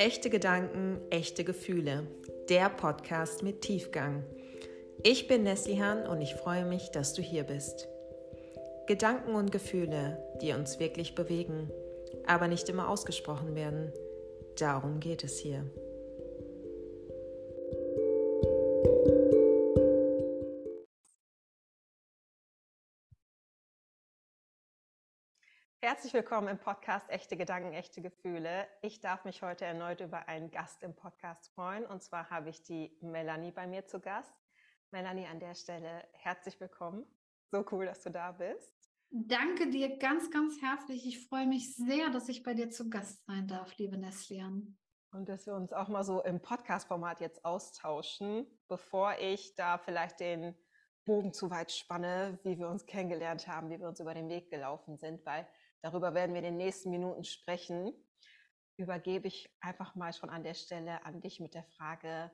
Echte Gedanken, echte Gefühle. Der Podcast mit Tiefgang. Ich bin Neslihan und ich freue mich, dass du hier bist. Gedanken und Gefühle, die uns wirklich bewegen, aber nicht immer ausgesprochen werden. Darum geht es hier. Herzlich willkommen im Podcast Echte Gedanken, echte Gefühle. Ich darf mich heute erneut über einen Gast im Podcast freuen. Und zwar habe ich die Melanie bei mir zu Gast. Melanie, an der Stelle herzlich willkommen. So cool, dass du da bist. Danke dir ganz, ganz herzlich. Ich freue mich sehr, dass ich bei dir zu Gast sein darf, liebe Neslian. Und dass wir uns auch mal so im Podcast-Format jetzt austauschen, bevor ich da vielleicht den Bogen zu weit spanne, wie wir uns kennengelernt haben, wie wir uns über den Weg gelaufen sind, weil Darüber werden wir in den nächsten Minuten sprechen. Übergebe ich einfach mal schon an der Stelle an dich mit der Frage,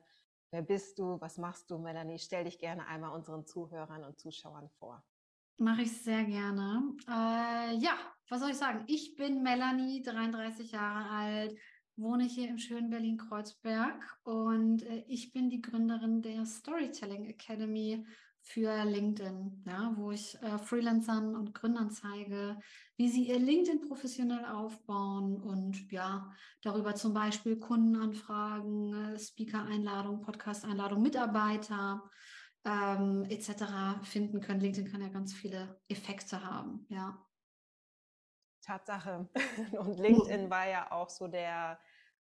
wer bist du, was machst du, Melanie? Stell dich gerne einmal unseren Zuhörern und Zuschauern vor. Mache ich sehr gerne. Äh, ja, was soll ich sagen? Ich bin Melanie, 33 Jahre alt, wohne hier im schönen Berlin-Kreuzberg und äh, ich bin die Gründerin der Storytelling Academy für LinkedIn, ja, wo ich äh, Freelancern und Gründern zeige, wie sie ihr LinkedIn professionell aufbauen und ja, darüber zum Beispiel Kundenanfragen, äh, Speaker-Einladungen, Podcast-Einladungen, Mitarbeiter ähm, etc. finden können. LinkedIn kann ja ganz viele Effekte haben, ja. Tatsache. Und LinkedIn war ja auch so der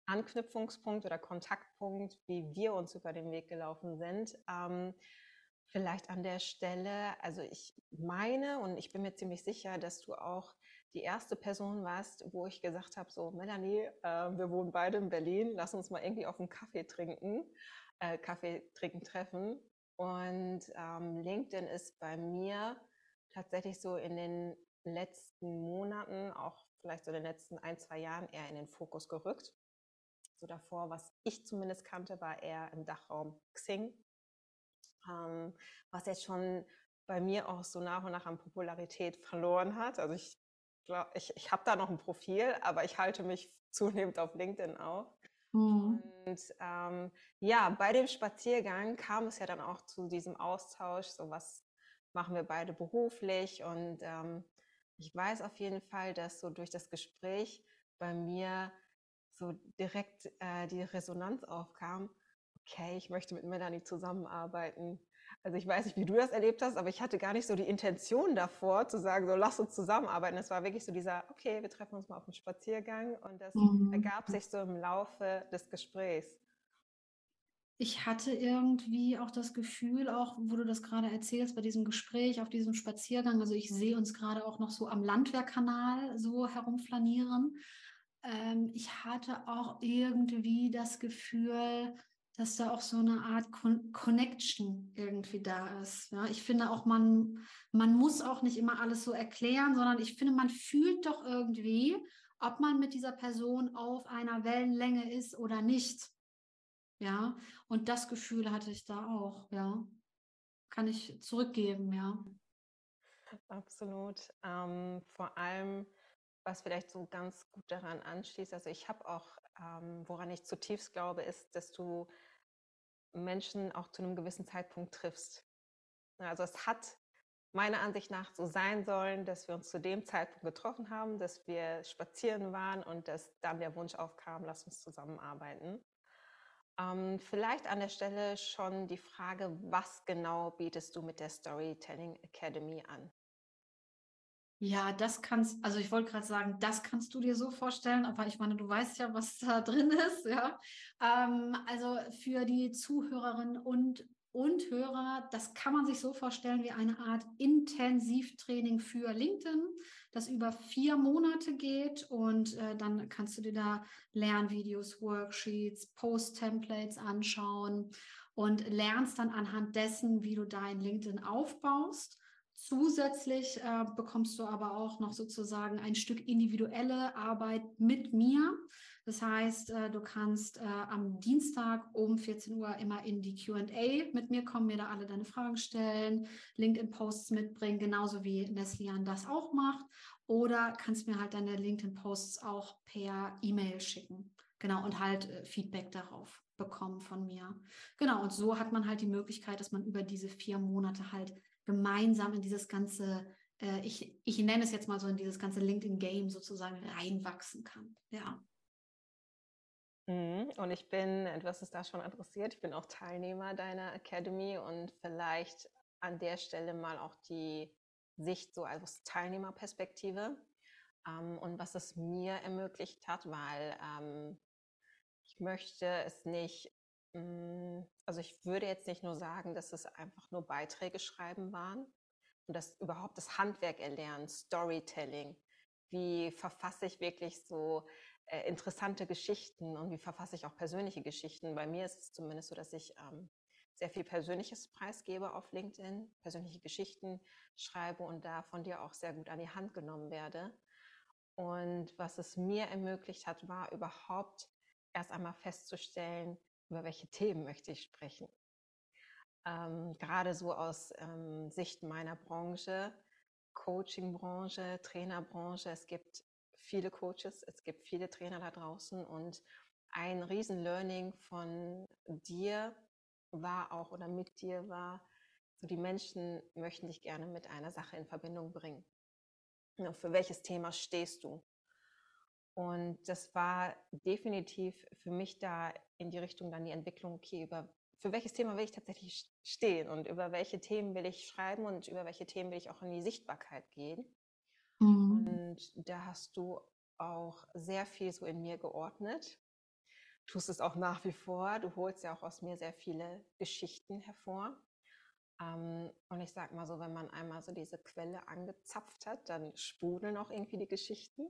Anknüpfungspunkt oder Kontaktpunkt, wie wir uns über den Weg gelaufen sind. Ähm, Vielleicht an der Stelle, also ich meine und ich bin mir ziemlich sicher, dass du auch die erste Person warst, wo ich gesagt habe, so Melanie, äh, wir wohnen beide in Berlin, lass uns mal irgendwie auf einen Kaffee trinken, äh, Kaffee trinken treffen. Und ähm, LinkedIn ist bei mir tatsächlich so in den letzten Monaten, auch vielleicht so in den letzten ein, zwei Jahren eher in den Fokus gerückt. So davor, was ich zumindest kannte, war eher im Dachraum Xing ähm, was jetzt schon bei mir auch so nach und nach an Popularität verloren hat. Also ich glaube, ich, ich habe da noch ein Profil, aber ich halte mich zunehmend auf LinkedIn auf. Mhm. Und ähm, ja, bei dem Spaziergang kam es ja dann auch zu diesem Austausch, so was machen wir beide beruflich. Und ähm, ich weiß auf jeden Fall, dass so durch das Gespräch bei mir so direkt äh, die Resonanz aufkam, okay, ich möchte mit Melanie zusammenarbeiten. Also ich weiß nicht, wie du das erlebt hast, aber ich hatte gar nicht so die Intention davor, zu sagen, so lass uns zusammenarbeiten. Es war wirklich so dieser, okay, wir treffen uns mal auf dem Spaziergang und das mhm. ergab sich so im Laufe des Gesprächs. Ich hatte irgendwie auch das Gefühl, auch wo du das gerade erzählst, bei diesem Gespräch, auf diesem Spaziergang, also ich sehe uns gerade auch noch so am Landwehrkanal so herumflanieren. Ähm, ich hatte auch irgendwie das Gefühl, dass da auch so eine Art Con Connection irgendwie da ist. Ja, ich finde auch, man, man muss auch nicht immer alles so erklären, sondern ich finde, man fühlt doch irgendwie, ob man mit dieser Person auf einer Wellenlänge ist oder nicht. Ja, und das Gefühl hatte ich da auch, ja. Kann ich zurückgeben, ja. Absolut. Ähm, vor allem, was vielleicht so ganz gut daran anschließt, also ich habe auch, ähm, woran ich zutiefst glaube, ist, dass du Menschen auch zu einem gewissen Zeitpunkt triffst. Also es hat meiner Ansicht nach so sein sollen, dass wir uns zu dem Zeitpunkt getroffen haben, dass wir spazieren waren und dass dann der Wunsch aufkam, lass uns zusammenarbeiten. Ähm, vielleicht an der Stelle schon die Frage, was genau bietest du mit der Storytelling Academy an? Ja, das kannst, also ich wollte gerade sagen, das kannst du dir so vorstellen, aber ich meine, du weißt ja, was da drin ist, ja. Ähm, also für die Zuhörerinnen und, und Hörer, das kann man sich so vorstellen wie eine Art Intensivtraining für LinkedIn, das über vier Monate geht und äh, dann kannst du dir da Lernvideos, Worksheets, Post-Templates anschauen und lernst dann anhand dessen, wie du dein LinkedIn aufbaust Zusätzlich äh, bekommst du aber auch noch sozusagen ein Stück individuelle Arbeit mit mir. Das heißt, äh, du kannst äh, am Dienstag um 14 Uhr immer in die QA mit mir kommen, mir da alle deine Fragen stellen, LinkedIn-Posts mitbringen, genauso wie Neslian das auch macht. Oder kannst mir halt deine LinkedIn-Posts auch per E-Mail schicken. Genau, und halt äh, Feedback darauf bekommen von mir. Genau, und so hat man halt die Möglichkeit, dass man über diese vier Monate halt gemeinsam in dieses ganze, äh, ich, ich nenne es jetzt mal so in dieses ganze LinkedIn-Game sozusagen reinwachsen kann. Ja. Mhm, und ich bin, etwas ist da schon interessiert, ich bin auch Teilnehmer deiner Academy und vielleicht an der Stelle mal auch die Sicht so als Teilnehmerperspektive ähm, und was es mir ermöglicht hat, weil ähm, ich möchte es nicht, also ich würde jetzt nicht nur sagen, dass es einfach nur Beiträge schreiben waren und das überhaupt das Handwerk erlernen, Storytelling. Wie verfasse ich wirklich so äh, interessante Geschichten und wie verfasse ich auch persönliche Geschichten. Bei mir ist es zumindest so, dass ich ähm, sehr viel Persönliches preisgebe auf LinkedIn, persönliche Geschichten schreibe und da von dir auch sehr gut an die Hand genommen werde. Und was es mir ermöglicht hat, war überhaupt erst einmal festzustellen, über welche Themen möchte ich sprechen. Ähm, gerade so aus ähm, Sicht meiner Branche, Coaching-Branche, Trainerbranche. Es gibt viele Coaches, es gibt viele Trainer da draußen und ein Riesen-Learning von dir war auch oder mit dir war, so die Menschen möchten dich gerne mit einer Sache in Verbindung bringen. Für welches Thema stehst du? Und das war definitiv für mich da in die Richtung dann die Entwicklung, okay, über für welches Thema will ich tatsächlich stehen und über welche Themen will ich schreiben und über welche Themen will ich auch in die Sichtbarkeit gehen. Mhm. Und da hast du auch sehr viel so in mir geordnet. Tust es auch nach wie vor. Du holst ja auch aus mir sehr viele Geschichten hervor. Ähm, und ich sag mal so, wenn man einmal so diese Quelle angezapft hat, dann sprudeln auch irgendwie die Geschichten.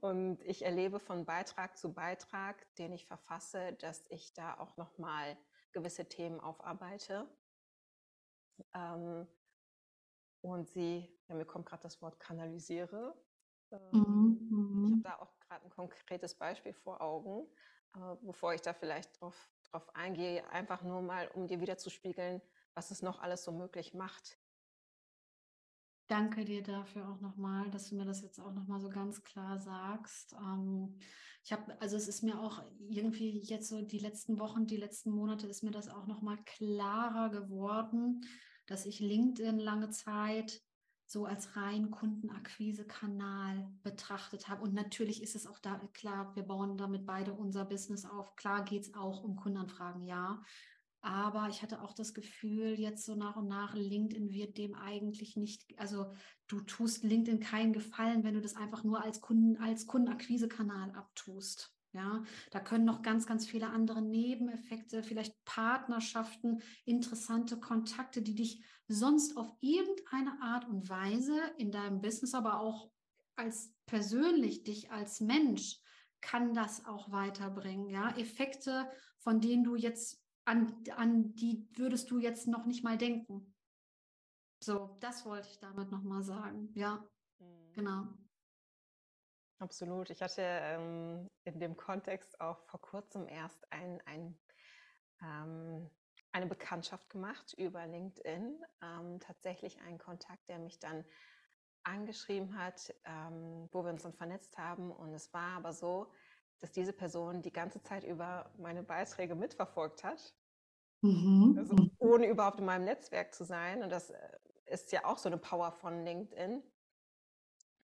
Und ich erlebe von Beitrag zu Beitrag, den ich verfasse, dass ich da auch nochmal gewisse Themen aufarbeite. Ähm, und sie, ja, mir kommt gerade das Wort kanalisiere. Ähm, mhm. Ich habe mhm. da auch gerade ein konkretes Beispiel vor Augen, aber bevor ich da vielleicht drauf, drauf eingehe, einfach nur mal, um dir wieder zu spiegeln, was es noch alles so möglich macht. Danke dir dafür auch nochmal, dass du mir das jetzt auch nochmal so ganz klar sagst. Ähm, ich habe, also es ist mir auch irgendwie jetzt so die letzten Wochen, die letzten Monate ist mir das auch nochmal klarer geworden, dass ich LinkedIn lange Zeit so als rein Kundenakquise-Kanal betrachtet habe. Und natürlich ist es auch da klar, wir bauen damit beide unser Business auf. Klar geht es auch um Kundenanfragen, ja. Aber ich hatte auch das Gefühl, jetzt so nach und nach, LinkedIn wird dem eigentlich nicht, also du tust LinkedIn keinen Gefallen, wenn du das einfach nur als Kunden, als Kundenakquise-Kanal abtust. Ja, da können noch ganz, ganz viele andere Nebeneffekte, vielleicht Partnerschaften, interessante Kontakte, die dich sonst auf irgendeine Art und Weise in deinem Business, aber auch als persönlich dich als Mensch kann das auch weiterbringen. Ja, Effekte, von denen du jetzt an, an die würdest du jetzt noch nicht mal denken. So, das wollte ich damit nochmal sagen. Ja, mhm. genau. Absolut. Ich hatte ähm, in dem Kontext auch vor kurzem erst ein, ein, ähm, eine Bekanntschaft gemacht über LinkedIn. Ähm, tatsächlich einen Kontakt, der mich dann angeschrieben hat, ähm, wo wir uns dann vernetzt haben. Und es war aber so, dass diese Person die ganze Zeit über meine Beiträge mitverfolgt hat. Mhm. Also mhm. ohne überhaupt in meinem Netzwerk zu sein. Und das äh, ist ja auch so eine Power von LinkedIn,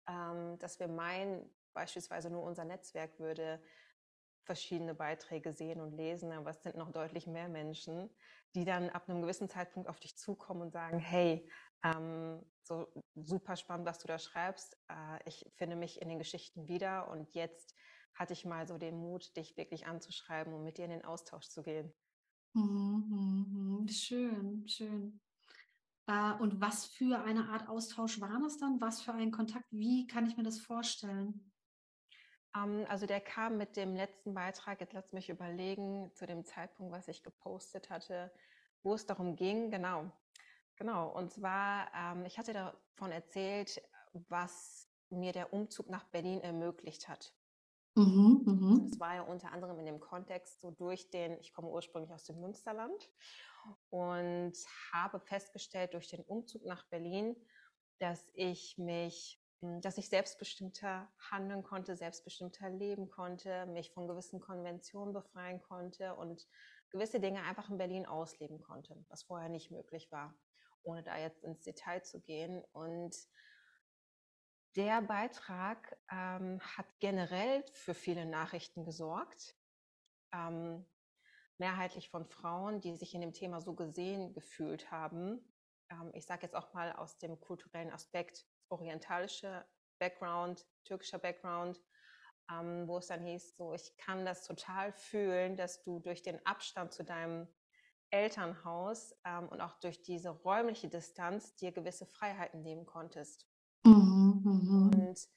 ähm, dass wir meinen, beispielsweise nur unser Netzwerk würde verschiedene Beiträge sehen und lesen, aber es sind noch deutlich mehr Menschen, die dann ab einem gewissen Zeitpunkt auf dich zukommen und sagen, hey, ähm, so super spannend, was du da schreibst. Äh, ich finde mich in den Geschichten wieder und jetzt hatte ich mal so den Mut, dich wirklich anzuschreiben und mit dir in den Austausch zu gehen. Mhm, mhm, mhm. schön, schön. Äh, und was für eine Art Austausch war das dann? Was für ein Kontakt? Wie kann ich mir das vorstellen? Ähm, also der kam mit dem letzten Beitrag, jetzt lass mich überlegen, zu dem Zeitpunkt, was ich gepostet hatte, wo es darum ging, genau. Genau, und zwar, ähm, ich hatte davon erzählt, was mir der Umzug nach Berlin ermöglicht hat. Mhm, mhm. Das war ja unter anderem in dem Kontext so durch den, ich komme ursprünglich aus dem Münsterland und habe festgestellt durch den Umzug nach Berlin, dass ich mich hm, dass ich selbstbestimmter handeln konnte, selbstbestimmter leben konnte, mich von gewissen Konventionen befreien konnte und gewisse Dinge einfach in Berlin ausleben konnte, was vorher nicht möglich war, ohne da jetzt ins Detail zu gehen. Und der Beitrag ähm, hat generell für viele Nachrichten gesorgt, ähm, mehrheitlich von Frauen, die sich in dem Thema so gesehen gefühlt haben. Ähm, ich sage jetzt auch mal aus dem kulturellen Aspekt, orientalische Background, türkischer Background, ähm, wo es dann hieß, so ich kann das total fühlen, dass du durch den Abstand zu deinem Elternhaus ähm, und auch durch diese räumliche Distanz dir gewisse Freiheiten nehmen konntest. Mhm, mhm. und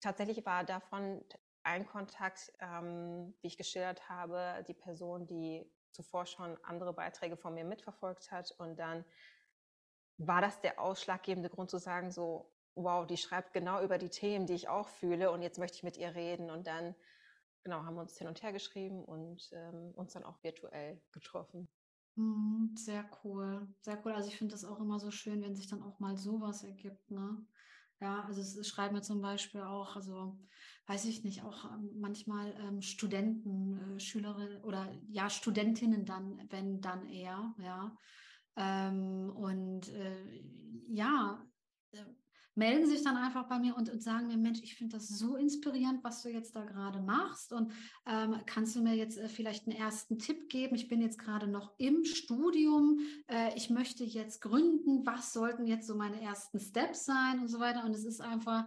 tatsächlich war davon ein Kontakt, ähm, wie ich geschildert habe, die Person, die zuvor schon andere Beiträge von mir mitverfolgt hat. Und dann war das der ausschlaggebende Grund zu sagen, so, wow, die schreibt genau über die Themen, die ich auch fühle und jetzt möchte ich mit ihr reden. Und dann, genau, haben wir uns hin und her geschrieben und ähm, uns dann auch virtuell getroffen. Mhm, sehr cool, sehr cool. Also ich finde das auch immer so schön, wenn sich dann auch mal sowas ergibt, ne? Ja, also es schreiben mir zum Beispiel auch, also weiß ich nicht, auch ähm, manchmal ähm, Studenten, äh, Schülerinnen oder ja, Studentinnen dann, wenn dann eher, ja. Ähm, und äh, ja, äh, melden sich dann einfach bei mir und, und sagen mir, Mensch, ich finde das so inspirierend, was du jetzt da gerade machst. Und ähm, kannst du mir jetzt äh, vielleicht einen ersten Tipp geben? Ich bin jetzt gerade noch im Studium. Äh, ich möchte jetzt gründen. Was sollten jetzt so meine ersten Steps sein und so weiter? Und es ist einfach,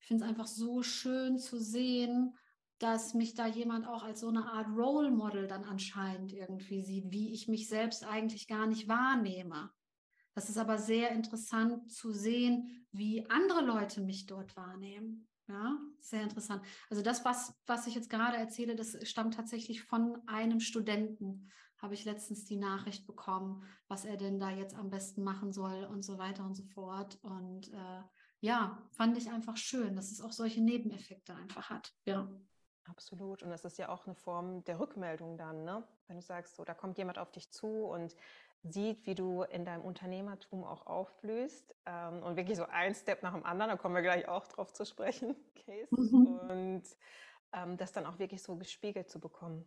ich finde es einfach so schön zu sehen, dass mich da jemand auch als so eine Art Role Model dann anscheinend irgendwie sieht, wie ich mich selbst eigentlich gar nicht wahrnehme. Das ist aber sehr interessant zu sehen, wie andere Leute mich dort wahrnehmen. Ja, sehr interessant. Also das, was, was ich jetzt gerade erzähle, das stammt tatsächlich von einem Studenten. Habe ich letztens die Nachricht bekommen, was er denn da jetzt am besten machen soll und so weiter und so fort. Und äh, ja, fand ich einfach schön, dass es auch solche Nebeneffekte einfach hat. Ja. Absolut. Und das ist ja auch eine Form der Rückmeldung dann, ne? Wenn du sagst, so, da kommt jemand auf dich zu und sieht, wie du in deinem Unternehmertum auch aufblühst ähm, und wirklich so ein Step nach dem anderen, da kommen wir gleich auch drauf zu sprechen, Case, mhm. und ähm, das dann auch wirklich so gespiegelt zu bekommen.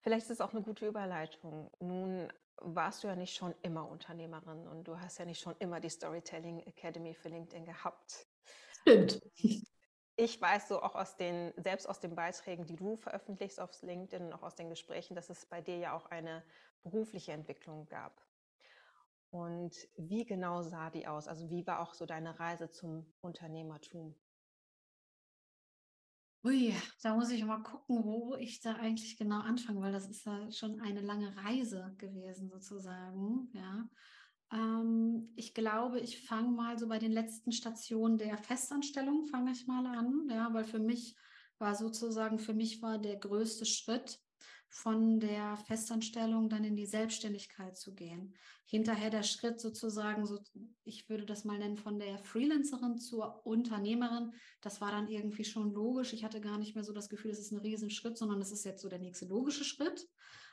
Vielleicht ist es auch eine gute Überleitung. Nun warst du ja nicht schon immer Unternehmerin und du hast ja nicht schon immer die Storytelling Academy für LinkedIn gehabt. Stimmt. Ich weiß so auch aus den, selbst aus den Beiträgen, die du veröffentlichst auf LinkedIn und auch aus den Gesprächen, dass es bei dir ja auch eine berufliche Entwicklung gab. Und wie genau sah die aus? Also wie war auch so deine Reise zum Unternehmertum? Ui, da muss ich mal gucken, wo ich da eigentlich genau anfange, weil das ist ja schon eine lange Reise gewesen sozusagen. Ja. Ähm, ich glaube, ich fange mal so bei den letzten Stationen der Festanstellung, fange ich mal an, ja, weil für mich war sozusagen, für mich war der größte Schritt, von der Festanstellung dann in die Selbstständigkeit zu gehen. Hinterher der Schritt sozusagen, so, ich würde das mal nennen, von der Freelancerin zur Unternehmerin, das war dann irgendwie schon logisch. Ich hatte gar nicht mehr so das Gefühl, es ist ein Riesenschritt, sondern es ist jetzt so der nächste logische Schritt.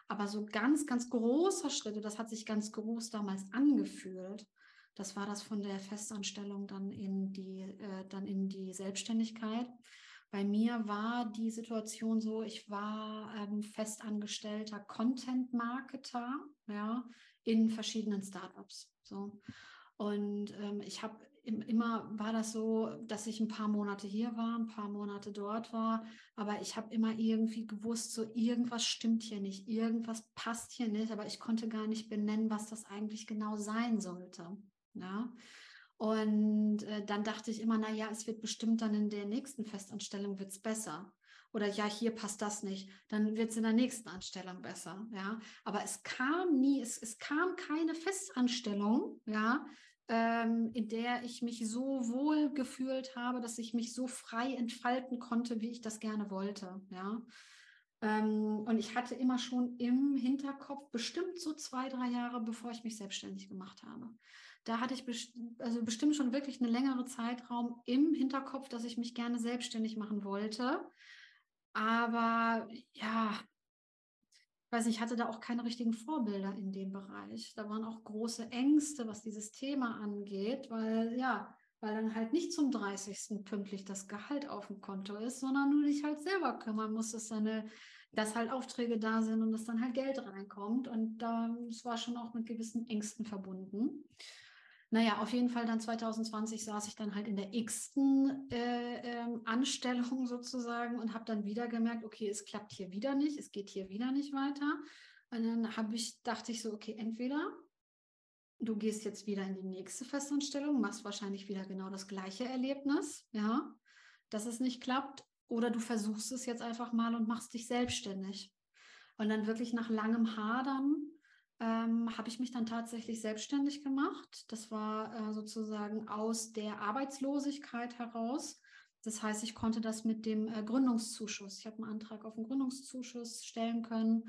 Aber so ganz, ganz großer Schritt, das hat sich ganz groß damals angefühlt. Das war das von der Festanstellung dann in die, äh, dann in die Selbstständigkeit. Bei mir war die Situation so, ich war ähm, festangestellter Content-Marketer ja, in verschiedenen Startups. So. Und ähm, ich habe immer war das so, dass ich ein paar Monate hier war, ein paar Monate dort war, aber ich habe immer irgendwie gewusst, so irgendwas stimmt hier nicht, irgendwas passt hier nicht, aber ich konnte gar nicht benennen, was das eigentlich genau sein sollte. Ja. Und äh, dann dachte ich immer, na ja, es wird bestimmt dann in der nächsten Festanstellung wird's besser. Oder ja, hier passt das nicht, dann wird es in der nächsten Anstellung besser. Ja, aber es kam nie, es, es kam keine Festanstellung, ja, ähm, in der ich mich so wohl gefühlt habe, dass ich mich so frei entfalten konnte, wie ich das gerne wollte. Ja. Ähm, und ich hatte immer schon im Hinterkopf, bestimmt so zwei, drei Jahre, bevor ich mich selbstständig gemacht habe. Da hatte ich best also bestimmt schon wirklich einen längeren Zeitraum im Hinterkopf, dass ich mich gerne selbstständig machen wollte. Aber ja, weiß nicht, ich hatte da auch keine richtigen Vorbilder in dem Bereich. Da waren auch große Ängste, was dieses Thema angeht, weil ja, weil dann halt nicht zum 30. pünktlich das Gehalt auf dem Konto ist, sondern du dich halt selber kümmern musst, dass, deine, dass halt Aufträge da sind und dass dann halt Geld reinkommt. Und das war schon auch mit gewissen Ängsten verbunden. Naja, auf jeden Fall dann 2020 saß ich dann halt in der x-ten äh, äh, Anstellung sozusagen und habe dann wieder gemerkt, okay, es klappt hier wieder nicht, es geht hier wieder nicht weiter. Und dann habe ich, dachte ich so, okay, entweder du gehst jetzt wieder in die nächste Festanstellung, machst wahrscheinlich wieder genau das gleiche Erlebnis, ja, dass es nicht klappt, oder du versuchst es jetzt einfach mal und machst dich selbstständig. Und dann wirklich nach langem Hadern ähm, habe ich mich dann tatsächlich selbstständig gemacht. Das war äh, sozusagen aus der Arbeitslosigkeit heraus. Das heißt, ich konnte das mit dem äh, Gründungszuschuss. Ich habe einen Antrag auf einen Gründungszuschuss stellen können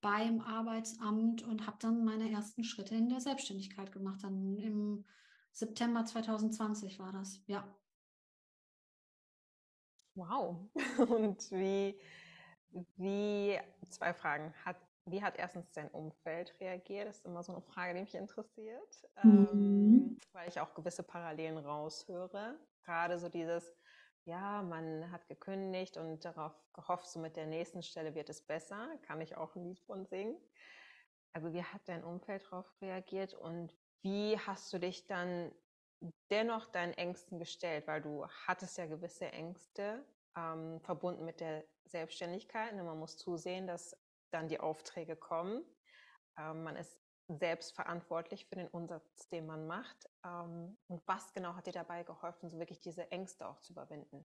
beim Arbeitsamt und habe dann meine ersten Schritte in der Selbstständigkeit gemacht. Dann im September 2020 war das, ja. Wow. Und wie, wie, zwei Fragen. Hat, wie hat erstens dein Umfeld reagiert? Das ist immer so eine Frage, die mich interessiert, mhm. ähm, weil ich auch gewisse Parallelen raushöre. Gerade so dieses, ja, man hat gekündigt und darauf gehofft, so mit der nächsten Stelle wird es besser. Kann ich auch ein Lied von singen. Also wie hat dein Umfeld darauf reagiert und wie hast du dich dann dennoch deinen Ängsten gestellt? Weil du hattest ja gewisse Ängste ähm, verbunden mit der Selbstständigkeit. Und ne? man muss zusehen, dass dann die Aufträge kommen. Ähm, man ist selbst verantwortlich für den Umsatz, den man macht. Ähm, und was genau hat dir dabei geholfen, so wirklich diese Ängste auch zu überwinden?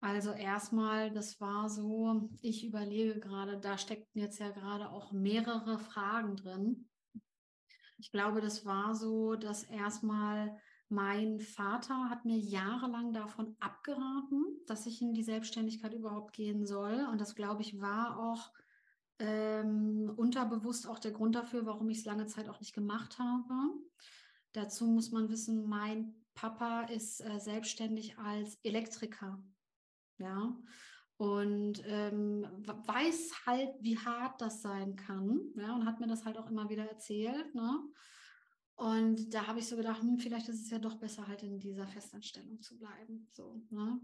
Also erstmal, das war so, ich überlege gerade, da steckten jetzt ja gerade auch mehrere Fragen drin. Ich glaube, das war so, dass erstmal mein Vater hat mir jahrelang davon abgeraten, dass ich in die Selbstständigkeit überhaupt gehen soll. Und das, glaube ich, war auch ähm, unterbewusst auch der Grund dafür, warum ich es lange Zeit auch nicht gemacht habe. Dazu muss man wissen, mein Papa ist äh, selbstständig als Elektriker. Ja. Und ähm, weiß halt, wie hart das sein kann. Ja, und hat mir das halt auch immer wieder erzählt. Ne? Und da habe ich so gedacht, hm, vielleicht ist es ja doch besser, halt in dieser Festanstellung zu bleiben. So, ne?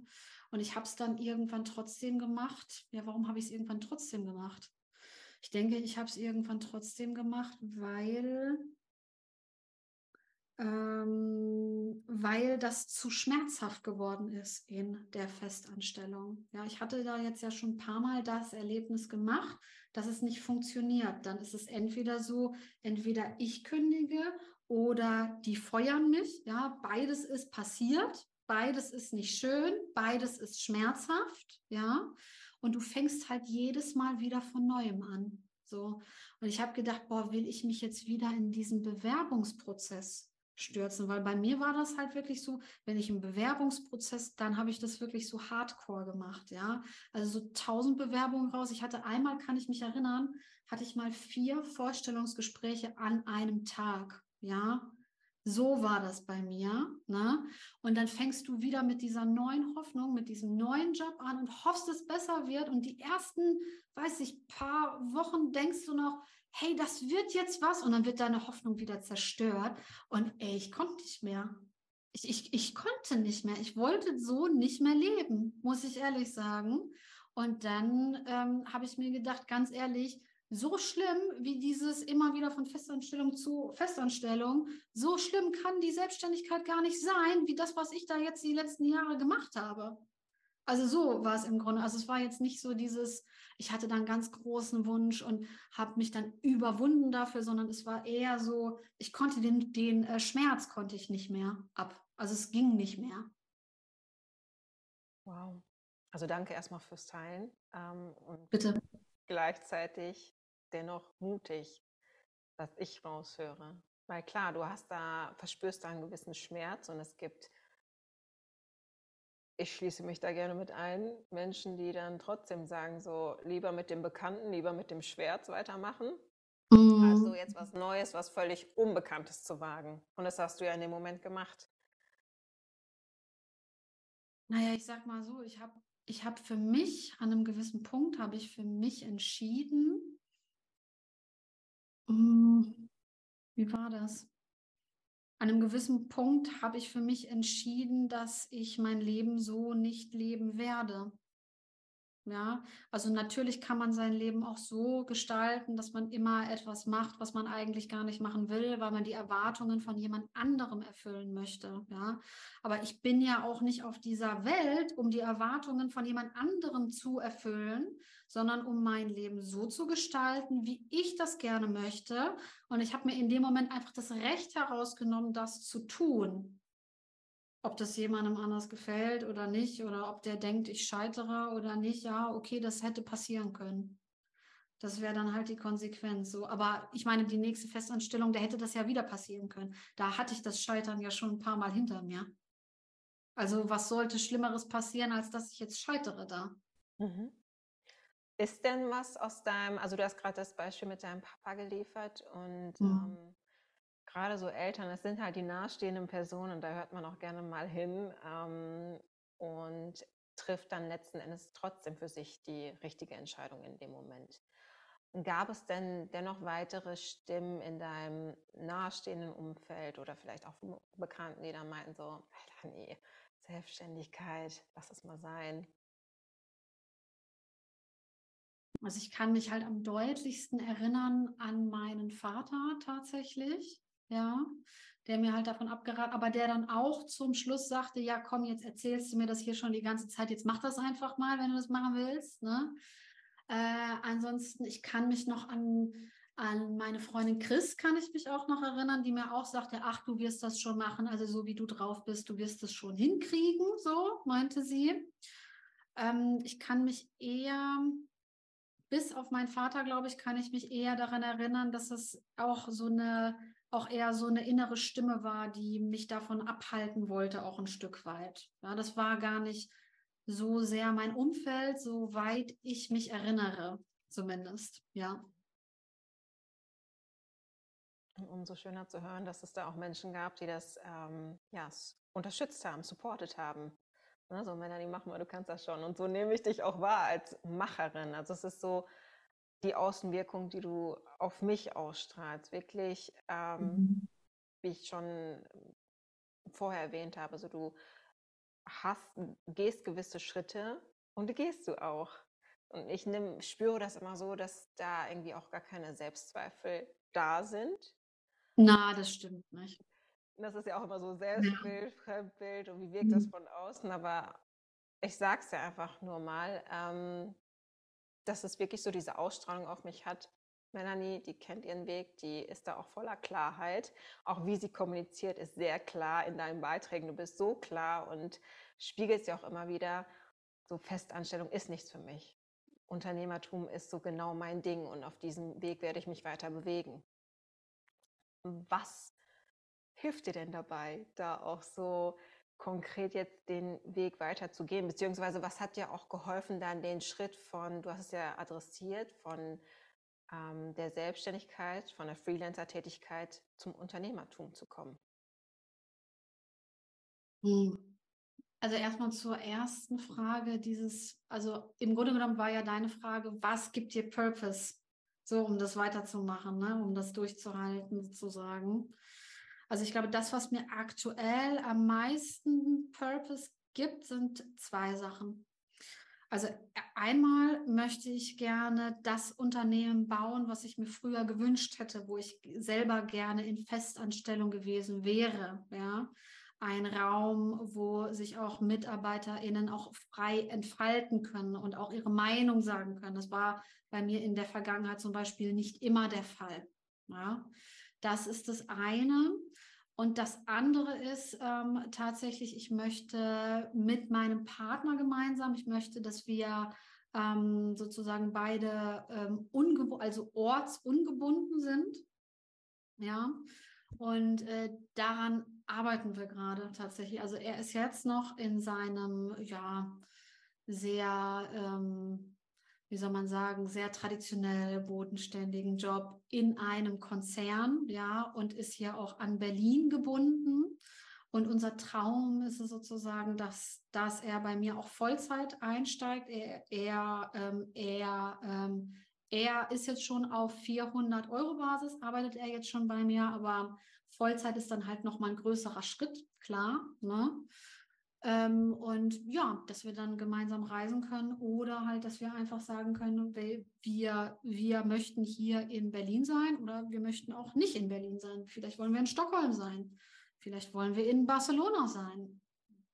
Und ich habe es dann irgendwann trotzdem gemacht. Ja, warum habe ich es irgendwann trotzdem gemacht? Ich denke, ich habe es irgendwann trotzdem gemacht, weil, ähm, weil das zu schmerzhaft geworden ist in der Festanstellung. Ja, ich hatte da jetzt ja schon ein paar Mal das Erlebnis gemacht, dass es nicht funktioniert. Dann ist es entweder so, entweder ich kündige oder die feuern mich. Ja, beides ist passiert, beides ist nicht schön, beides ist schmerzhaft. Ja, und du fängst halt jedes Mal wieder von neuem an. So. Und ich habe gedacht, boah, will ich mich jetzt wieder in diesen Bewerbungsprozess stürzen, weil bei mir war das halt wirklich so, wenn ich im Bewerbungsprozess, dann habe ich das wirklich so hardcore gemacht, ja. Also so tausend Bewerbungen raus. Ich hatte einmal, kann ich mich erinnern, hatte ich mal vier Vorstellungsgespräche an einem Tag. Ja, so war das bei mir. Ne? Und dann fängst du wieder mit dieser neuen Hoffnung, mit diesem neuen Job an und hoffst, es besser wird. Und die ersten, weiß ich, paar Wochen denkst du noch, hey, das wird jetzt was. Und dann wird deine Hoffnung wieder zerstört. Und ey, ich konnte nicht mehr. Ich, ich, ich konnte nicht mehr. Ich wollte so nicht mehr leben, muss ich ehrlich sagen. Und dann ähm, habe ich mir gedacht, ganz ehrlich, so schlimm wie dieses immer wieder von Festanstellung zu Festanstellung, so schlimm kann die Selbstständigkeit gar nicht sein, wie das, was ich da jetzt die letzten Jahre gemacht habe. Also so war es im Grunde. Also es war jetzt nicht so dieses, ich hatte dann ganz großen Wunsch und habe mich dann überwunden dafür, sondern es war eher so, ich konnte den, den äh, Schmerz konnte ich nicht mehr ab. Also es ging nicht mehr. Wow. Also danke erstmal fürs Teilen. Ähm, Bitte. Gleichzeitig dennoch mutig, was ich raushöre. Weil klar, du hast da, verspürst da einen gewissen Schmerz und es gibt, ich schließe mich da gerne mit ein, Menschen, die dann trotzdem sagen, so lieber mit dem Bekannten, lieber mit dem Schwert weitermachen, mhm. also jetzt was Neues, was völlig Unbekanntes zu wagen. Und das hast du ja in dem Moment gemacht. Naja, ich sag mal so, ich habe ich hab für mich, an einem gewissen Punkt, habe ich für mich entschieden, wie war das? An einem gewissen Punkt habe ich für mich entschieden, dass ich mein Leben so nicht leben werde. Ja, also natürlich kann man sein Leben auch so gestalten, dass man immer etwas macht, was man eigentlich gar nicht machen will, weil man die Erwartungen von jemand anderem erfüllen möchte. Ja, aber ich bin ja auch nicht auf dieser Welt, um die Erwartungen von jemand anderem zu erfüllen, sondern um mein Leben so zu gestalten, wie ich das gerne möchte. Und ich habe mir in dem Moment einfach das Recht herausgenommen, das zu tun ob das jemandem anders gefällt oder nicht, oder ob der denkt, ich scheitere oder nicht, ja, okay, das hätte passieren können. Das wäre dann halt die Konsequenz. So, aber ich meine, die nächste Festanstellung, da hätte das ja wieder passieren können. Da hatte ich das Scheitern ja schon ein paar Mal hinter mir. Also was sollte Schlimmeres passieren, als dass ich jetzt scheitere da? Mhm. Ist denn was aus deinem, also du hast gerade das Beispiel mit deinem Papa geliefert und mhm. ähm, gerade so Eltern, das sind halt die nahestehenden Personen, da hört man auch gerne mal hin ähm, und trifft dann letzten Endes trotzdem für sich die richtige Entscheidung in dem Moment. Gab es denn dennoch weitere Stimmen in deinem nahestehenden Umfeld oder vielleicht auch Bekannten, die dann meinten so, Alter, nee, Selbstständigkeit, lass es mal sein? Also ich kann mich halt am deutlichsten erinnern an meinen Vater tatsächlich ja, der mir halt davon abgeraten, aber der dann auch zum Schluss sagte, ja, komm, jetzt erzählst du mir das hier schon die ganze Zeit, jetzt mach das einfach mal, wenn du das machen willst. Ne? Äh, ansonsten, ich kann mich noch an, an meine Freundin Chris, kann ich mich auch noch erinnern, die mir auch sagte, ach, du wirst das schon machen, also so wie du drauf bist, du wirst es schon hinkriegen, so meinte sie. Ähm, ich kann mich eher bis auf meinen Vater, glaube ich, kann ich mich eher daran erinnern, dass es auch so eine auch eher so eine innere Stimme war, die mich davon abhalten wollte, auch ein Stück weit. Ja, das war gar nicht so sehr mein Umfeld, soweit ich mich erinnere, zumindest, ja. Umso schöner zu hören, dass es da auch Menschen gab, die das ähm, ja, unterstützt haben, supportet haben. Ne, so, Melanie, mach mal, du kannst das schon. Und so nehme ich dich auch wahr als Macherin. Also es ist so, die Außenwirkung, die du auf mich ausstrahlst, wirklich, ähm, mhm. wie ich schon vorher erwähnt habe, also du hast, gehst gewisse Schritte und die gehst du auch. Und ich nimm, spüre das immer so, dass da irgendwie auch gar keine Selbstzweifel da sind. Na, das stimmt nicht. Das ist ja auch immer so Selbstbild, ja. Fremdbild und wie wirkt mhm. das von außen, aber ich sag's ja einfach nur mal, ähm, dass es wirklich so diese Ausstrahlung auf mich hat. Melanie, die kennt ihren Weg, die ist da auch voller Klarheit. Auch wie sie kommuniziert, ist sehr klar in deinen Beiträgen. Du bist so klar und spiegelst ja auch immer wieder, so Festanstellung ist nichts für mich. Unternehmertum ist so genau mein Ding und auf diesem Weg werde ich mich weiter bewegen. Was hilft dir denn dabei, da auch so konkret jetzt den Weg weiterzugehen? Beziehungsweise was hat dir auch geholfen, dann den Schritt von, du hast es ja adressiert, von ähm, der Selbstständigkeit, von der Freelancer-Tätigkeit zum Unternehmertum zu kommen? Hm. Also erstmal zur ersten Frage, dieses, also im Grunde genommen war ja deine Frage, was gibt dir Purpose? So, um das weiterzumachen, ne? um das durchzuhalten sozusagen. Also ich glaube, das, was mir aktuell am meisten Purpose gibt, sind zwei Sachen. Also einmal möchte ich gerne das Unternehmen bauen, was ich mir früher gewünscht hätte, wo ich selber gerne in Festanstellung gewesen wäre. Ja, ein Raum, wo sich auch MitarbeiterInnen auch frei entfalten können und auch ihre Meinung sagen können. Das war bei mir in der Vergangenheit zum Beispiel nicht immer der Fall. Ja, das ist das eine. Und das andere ist ähm, tatsächlich, ich möchte mit meinem Partner gemeinsam, ich möchte, dass wir ähm, sozusagen beide ähm, also ortsungebunden sind. Ja, und äh, daran arbeiten wir gerade tatsächlich. Also er ist jetzt noch in seinem, ja, sehr ähm, wie soll man sagen, sehr traditionell bodenständigen Job in einem Konzern, ja, und ist hier auch an Berlin gebunden. Und unser Traum ist es sozusagen, dass, dass er bei mir auch Vollzeit einsteigt. Er, er, ähm, er ähm, er ist jetzt schon auf 400 Euro Basis, arbeitet er jetzt schon bei mir, aber Vollzeit ist dann halt nochmal ein größerer Schritt, klar. Ne? Ähm, und ja, dass wir dann gemeinsam reisen können oder halt, dass wir einfach sagen können, wir, wir möchten hier in Berlin sein oder wir möchten auch nicht in Berlin sein. Vielleicht wollen wir in Stockholm sein. Vielleicht wollen wir in Barcelona sein.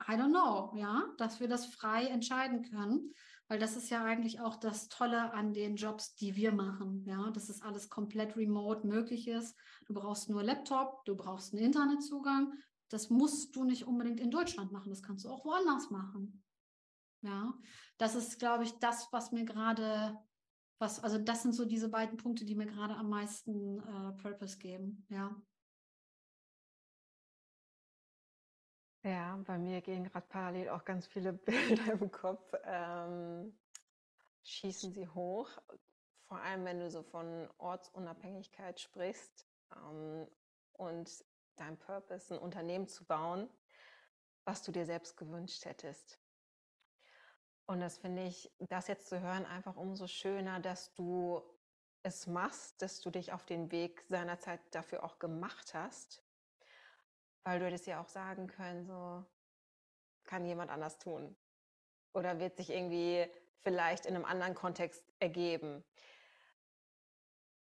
I don't know, ja, dass wir das frei entscheiden können, weil das ist ja eigentlich auch das Tolle an den Jobs, die wir machen, ja, dass es alles komplett remote möglich ist. Du brauchst nur Laptop, du brauchst einen Internetzugang, das musst du nicht unbedingt in Deutschland machen, das kannst du auch woanders machen. Ja, das ist, glaube ich, das, was mir gerade, was, also das sind so diese beiden Punkte, die mir gerade am meisten äh, Purpose geben, ja. Ja, bei mir gehen gerade parallel auch ganz viele Bilder im Kopf. Ähm, schießen sie hoch, vor allem wenn du so von Ortsunabhängigkeit sprichst ähm, und dein Purpose, ein Unternehmen zu bauen, was du dir selbst gewünscht hättest. Und das finde ich, das jetzt zu hören, einfach umso schöner, dass du es machst, dass du dich auf den Weg seinerzeit dafür auch gemacht hast. Weil du hättest ja auch sagen können, so kann jemand anders tun. Oder wird sich irgendwie vielleicht in einem anderen Kontext ergeben.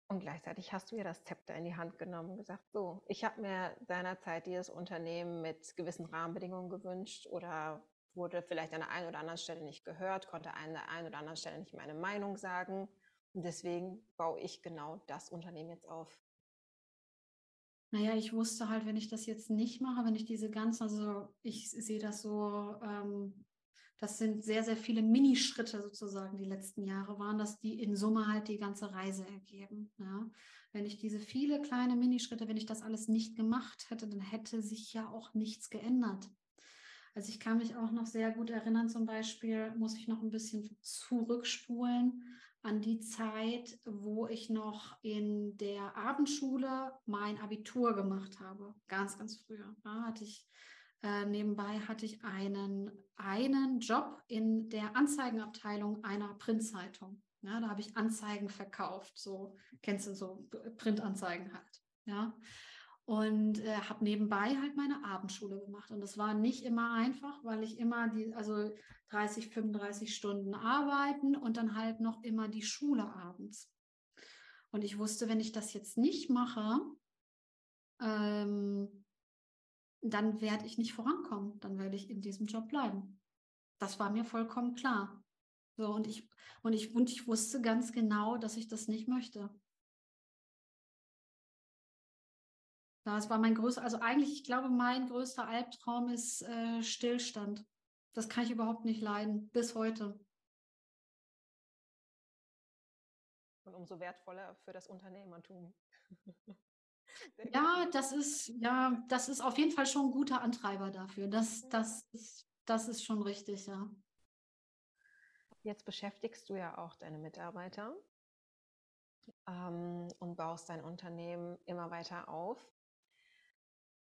Und gleichzeitig hast du ja das Zepter in die Hand genommen und gesagt, so, ich habe mir seinerzeit dieses Unternehmen mit gewissen Rahmenbedingungen gewünscht oder wurde vielleicht an der einen oder anderen Stelle nicht gehört, konnte an der einen oder anderen Stelle nicht meine Meinung sagen. Und deswegen baue ich genau das Unternehmen jetzt auf. Naja, ich wusste halt, wenn ich das jetzt nicht mache, wenn ich diese ganzen, also ich sehe das so, ähm, das sind sehr, sehr viele Minischritte sozusagen die letzten Jahre waren, dass die in Summe halt die ganze Reise ergeben. Ja. Wenn ich diese viele kleine Minischritte, wenn ich das alles nicht gemacht hätte, dann hätte sich ja auch nichts geändert. Also ich kann mich auch noch sehr gut erinnern, zum Beispiel muss ich noch ein bisschen zurückspulen an die Zeit, wo ich noch in der Abendschule mein Abitur gemacht habe. Ganz, ganz früher. Da hatte ich äh, nebenbei hatte ich einen, einen Job in der Anzeigenabteilung einer Printzeitung. Ja, da habe ich Anzeigen verkauft, so kennst du so Printanzeigen halt. Ja, und äh, habe nebenbei halt meine Abendschule gemacht. Und das war nicht immer einfach, weil ich immer die, also 30, 35 Stunden arbeiten und dann halt noch immer die Schule abends. Und ich wusste, wenn ich das jetzt nicht mache, ähm, dann werde ich nicht vorankommen, dann werde ich in diesem Job bleiben. Das war mir vollkommen klar. So, und ich, und ich, und ich wusste ganz genau, dass ich das nicht möchte. Das war mein größter, also eigentlich, ich glaube, mein größter Albtraum ist äh, Stillstand. Das kann ich überhaupt nicht leiden, bis heute. Und umso wertvoller für das Unternehmertum. Ja, das ist, ja, das ist auf jeden Fall schon ein guter Antreiber dafür. Das, das, ist, das ist schon richtig, ja. Jetzt beschäftigst du ja auch deine Mitarbeiter ähm, und baust dein Unternehmen immer weiter auf.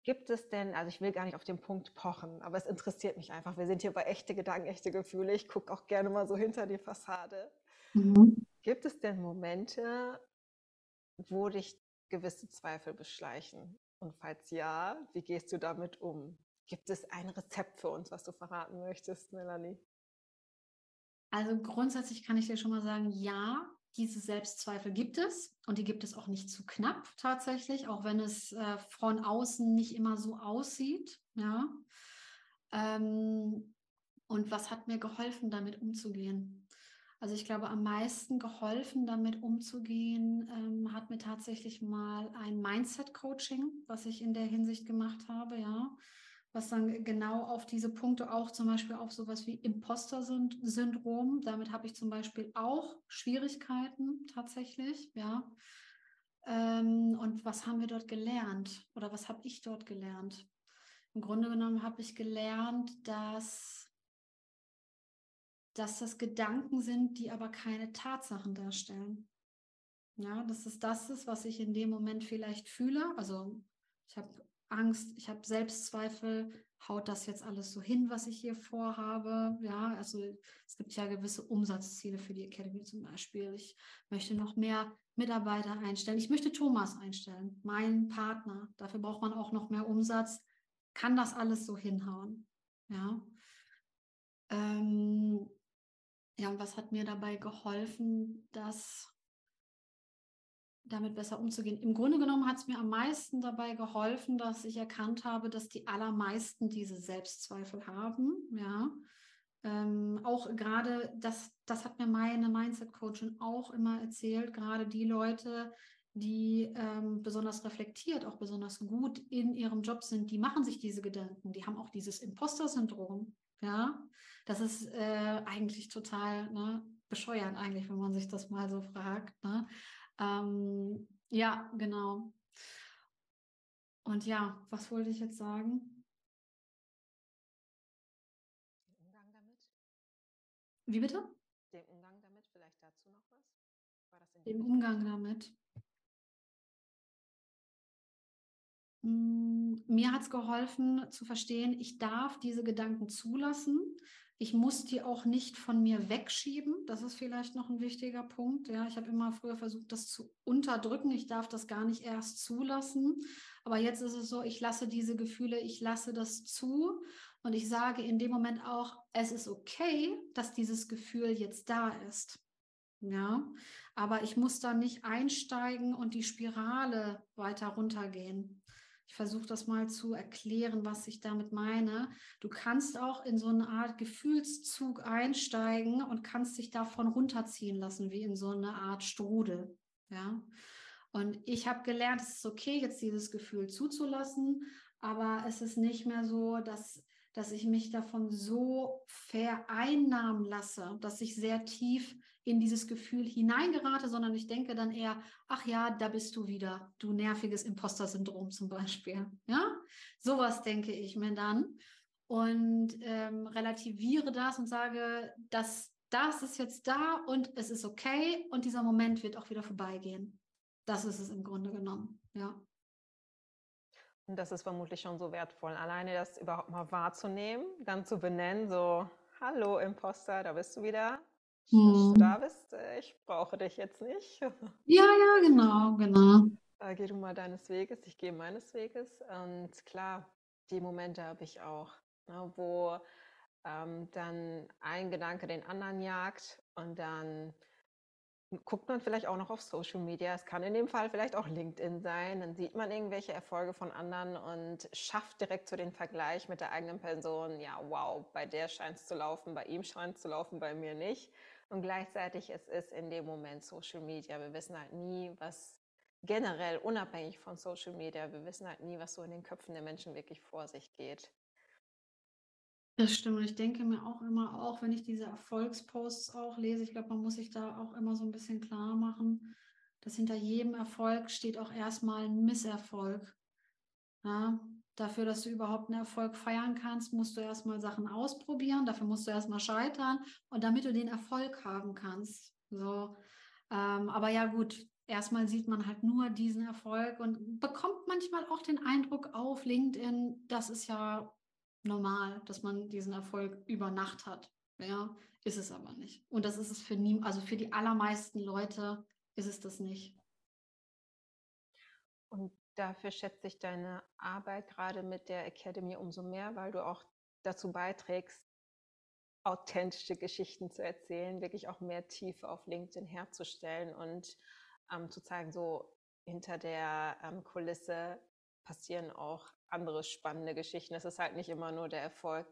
Gibt es denn, also ich will gar nicht auf den Punkt pochen, aber es interessiert mich einfach. Wir sind hier bei echte Gedanken, echte Gefühle. Ich gucke auch gerne mal so hinter die Fassade. Mhm. Gibt es denn Momente, wo dich gewisse Zweifel beschleichen? Und falls ja, wie gehst du damit um? Gibt es ein Rezept für uns, was du verraten möchtest, Melanie? Also grundsätzlich kann ich dir schon mal sagen, ja, diese Selbstzweifel gibt es und die gibt es auch nicht zu knapp tatsächlich, auch wenn es äh, von außen nicht immer so aussieht. Ja. Ähm, und was hat mir geholfen, damit umzugehen? Also ich glaube, am meisten geholfen, damit umzugehen, ähm, hat mir tatsächlich mal ein Mindset-Coaching, was ich in der Hinsicht gemacht habe, ja, was dann genau auf diese Punkte auch zum Beispiel auf sowas wie Imposter-Syndrom, damit habe ich zum Beispiel auch Schwierigkeiten tatsächlich, ja. Ähm, und was haben wir dort gelernt oder was habe ich dort gelernt? Im Grunde genommen habe ich gelernt, dass dass das Gedanken sind, die aber keine Tatsachen darstellen. Ja, dass es das ist, was ich in dem Moment vielleicht fühle. Also ich habe Angst, ich habe Selbstzweifel, haut das jetzt alles so hin, was ich hier vorhabe? Ja, also es gibt ja gewisse Umsatzziele für die Academy zum Beispiel. Ich möchte noch mehr Mitarbeiter einstellen. Ich möchte Thomas einstellen, meinen Partner. Dafür braucht man auch noch mehr Umsatz. Kann das alles so hinhauen? Ja. Ähm, ja, und was hat mir dabei geholfen, das damit besser umzugehen? Im Grunde genommen hat es mir am meisten dabei geholfen, dass ich erkannt habe, dass die allermeisten diese Selbstzweifel haben. Ja. Ähm, auch gerade, das, das hat mir meine Mindset-Coachin auch immer erzählt, gerade die Leute, die ähm, besonders reflektiert, auch besonders gut in ihrem Job sind, die machen sich diese Gedanken, die haben auch dieses Imposter-Syndrom. Ja, das ist äh, eigentlich total ne, bescheuert eigentlich, wenn man sich das mal so fragt. Ne? Ähm, ja, genau. Und ja, was wollte ich jetzt sagen? Den Umgang damit? Wie bitte? Den Umgang damit, vielleicht dazu noch was? War das in Den Umgang damit. Mm, mir hat es geholfen zu verstehen, ich darf diese Gedanken zulassen. Ich muss die auch nicht von mir wegschieben. Das ist vielleicht noch ein wichtiger Punkt. Ja, ich habe immer früher versucht, das zu unterdrücken. Ich darf das gar nicht erst zulassen. Aber jetzt ist es so, ich lasse diese Gefühle, ich lasse das zu. Und ich sage in dem Moment auch, es ist okay, dass dieses Gefühl jetzt da ist. Ja, aber ich muss da nicht einsteigen und die Spirale weiter runtergehen. Ich versuche das mal zu erklären, was ich damit meine. Du kannst auch in so eine Art Gefühlszug einsteigen und kannst dich davon runterziehen lassen, wie in so eine Art Strudel. Ja. Und ich habe gelernt, es ist okay, jetzt dieses Gefühl zuzulassen, aber es ist nicht mehr so, dass dass ich mich davon so vereinnahmen lasse, dass ich sehr tief in dieses Gefühl hineingerate, sondern ich denke dann eher, ach ja, da bist du wieder, du nerviges Imposter-Syndrom zum Beispiel. Ja, sowas denke ich mir dann und ähm, relativiere das und sage, dass das ist jetzt da und es ist okay und dieser Moment wird auch wieder vorbeigehen. Das ist es im Grunde genommen, ja. Und das ist vermutlich schon so wertvoll, alleine das überhaupt mal wahrzunehmen, dann zu benennen, so, hallo Imposter, da bist du wieder. Dass du hm. da bist. Äh, ich brauche dich jetzt nicht. Ja, ja, genau, genau. Äh, geh du mal deines Weges, ich gehe meines Weges. Und klar, die Momente habe ich auch, ne, wo ähm, dann ein Gedanke den anderen jagt und dann guckt man vielleicht auch noch auf Social Media. Es kann in dem Fall vielleicht auch LinkedIn sein. Dann sieht man irgendwelche Erfolge von anderen und schafft direkt so den Vergleich mit der eigenen Person. Ja, wow, bei der scheint es zu laufen, bei ihm scheint es zu laufen, bei mir nicht. Und gleichzeitig es ist in dem Moment Social Media. Wir wissen halt nie, was generell unabhängig von Social Media, wir wissen halt nie, was so in den Köpfen der Menschen wirklich vor sich geht. Das stimmt. Und ich denke mir auch immer, auch wenn ich diese Erfolgsposts auch lese, ich glaube, man muss sich da auch immer so ein bisschen klar machen, dass hinter jedem Erfolg steht auch erstmal ein Misserfolg. Ja, dafür, dass du überhaupt einen Erfolg feiern kannst, musst du erstmal Sachen ausprobieren, dafür musst du erstmal scheitern und damit du den Erfolg haben kannst. So, ähm, aber ja, gut, erstmal sieht man halt nur diesen Erfolg und bekommt manchmal auch den Eindruck auf LinkedIn, das ist ja normal, dass man diesen Erfolg über Nacht hat. Ja, ist es aber nicht. Und das ist es für nie, also für die allermeisten Leute ist es das nicht. Und dafür schätze ich deine Arbeit gerade mit der Academy umso mehr, weil du auch dazu beiträgst, authentische Geschichten zu erzählen, wirklich auch mehr Tiefe auf LinkedIn herzustellen und ähm, zu zeigen, so hinter der ähm, Kulisse passieren auch andere spannende Geschichten. Es ist halt nicht immer nur der Erfolg,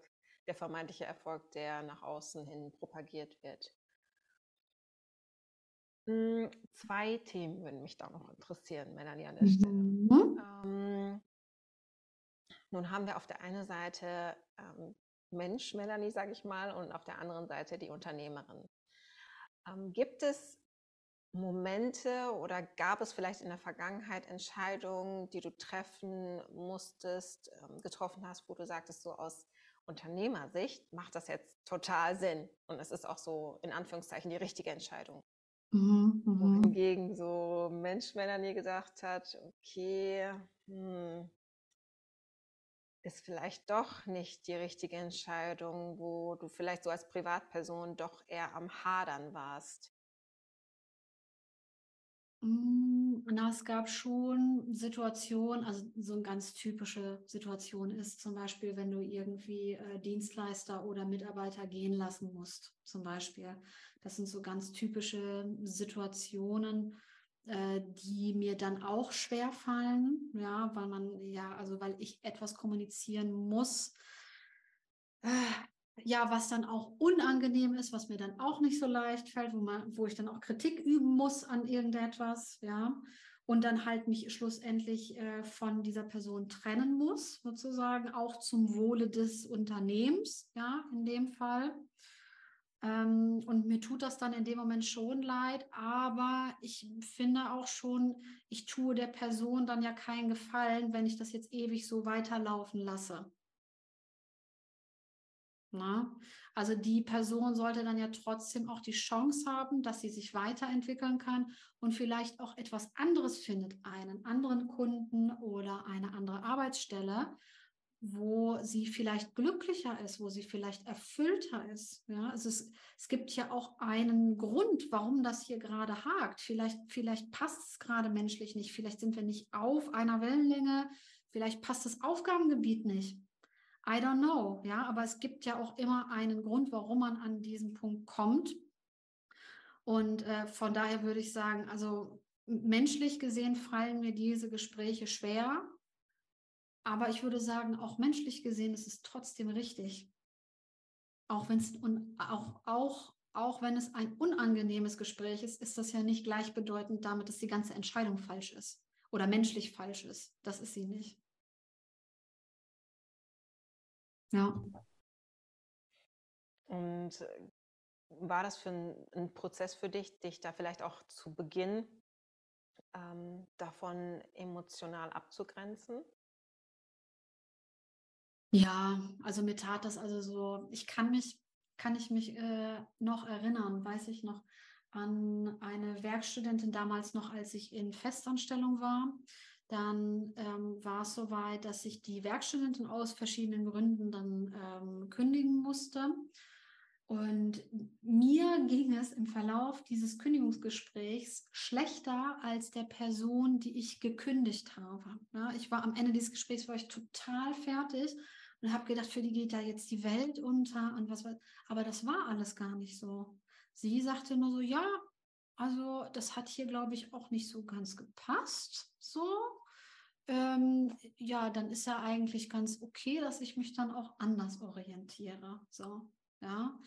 der vermeintliche Erfolg, der nach außen hin propagiert wird. Hm, zwei Themen würden mich da noch interessieren, Melanie, an der Stelle. Mhm. Ähm, nun haben wir auf der einen Seite ähm, Mensch, Melanie, sage ich mal, und auf der anderen Seite die Unternehmerin. Ähm, gibt es Momente oder gab es vielleicht in der Vergangenheit Entscheidungen, die du treffen musstest, ähm, getroffen hast, wo du sagtest, so aus Unternehmersicht macht das jetzt total Sinn und es ist auch so in Anführungszeichen die richtige Entscheidung. Mhm, mhm. Wohingegen so Mensch Melanie gesagt hat, okay, hm, ist vielleicht doch nicht die richtige Entscheidung, wo du vielleicht so als Privatperson doch eher am Hadern warst? Hm, na, es gab schon Situationen, also so eine ganz typische Situation ist zum Beispiel, wenn du irgendwie äh, Dienstleister oder Mitarbeiter gehen lassen musst, zum Beispiel. Das sind so ganz typische Situationen, äh, die mir dann auch schwer fallen, ja, weil man, ja, also weil ich etwas kommunizieren muss, äh, ja, was dann auch unangenehm ist, was mir dann auch nicht so leicht fällt, wo, man, wo ich dann auch Kritik üben muss an irgendetwas, ja, und dann halt mich schlussendlich äh, von dieser Person trennen muss, sozusagen, auch zum Wohle des Unternehmens, ja, in dem Fall. Ähm, und mir tut das dann in dem Moment schon leid, aber ich finde auch schon, ich tue der Person dann ja keinen Gefallen, wenn ich das jetzt ewig so weiterlaufen lasse. Na? Also die Person sollte dann ja trotzdem auch die Chance haben, dass sie sich weiterentwickeln kann und vielleicht auch etwas anderes findet, einen anderen Kunden oder eine andere Arbeitsstelle, wo sie vielleicht glücklicher ist, wo sie vielleicht erfüllter ist. Ja, es, es gibt ja auch einen Grund, warum das hier gerade hakt. Vielleicht, vielleicht passt es gerade menschlich nicht. Vielleicht sind wir nicht auf einer Wellenlänge. Vielleicht passt das Aufgabengebiet nicht. I don't know. Ja, aber es gibt ja auch immer einen Grund, warum man an diesen Punkt kommt. Und äh, von daher würde ich sagen, also menschlich gesehen fallen mir diese Gespräche schwer. Aber ich würde sagen, auch menschlich gesehen ist es trotzdem richtig. Auch wenn es auch, auch, auch wenn es ein unangenehmes Gespräch ist, ist das ja nicht gleichbedeutend damit, dass die ganze Entscheidung falsch ist oder menschlich falsch ist. Das ist sie nicht. Ja. Und äh, war das für ein, ein Prozess für dich, dich da vielleicht auch zu Beginn ähm, davon emotional abzugrenzen? Ja, also mir tat das also so, ich kann mich, kann ich mich äh, noch erinnern, weiß ich noch, an eine Werkstudentin damals noch, als ich in Festanstellung war. Dann ähm, war es soweit, dass ich die Werkstudentin aus verschiedenen Gründen dann ähm, kündigen musste. Und mir ging es im Verlauf dieses Kündigungsgesprächs schlechter als der Person, die ich gekündigt habe. Ja, ich war am Ende dieses Gesprächs war ich total fertig und habe gedacht, für die geht da jetzt die Welt unter und was. Aber das war alles gar nicht so. Sie sagte nur so, ja, also das hat hier, glaube ich, auch nicht so ganz gepasst. So. Ähm, ja, dann ist ja eigentlich ganz okay, dass ich mich dann auch anders orientiere. So, ja.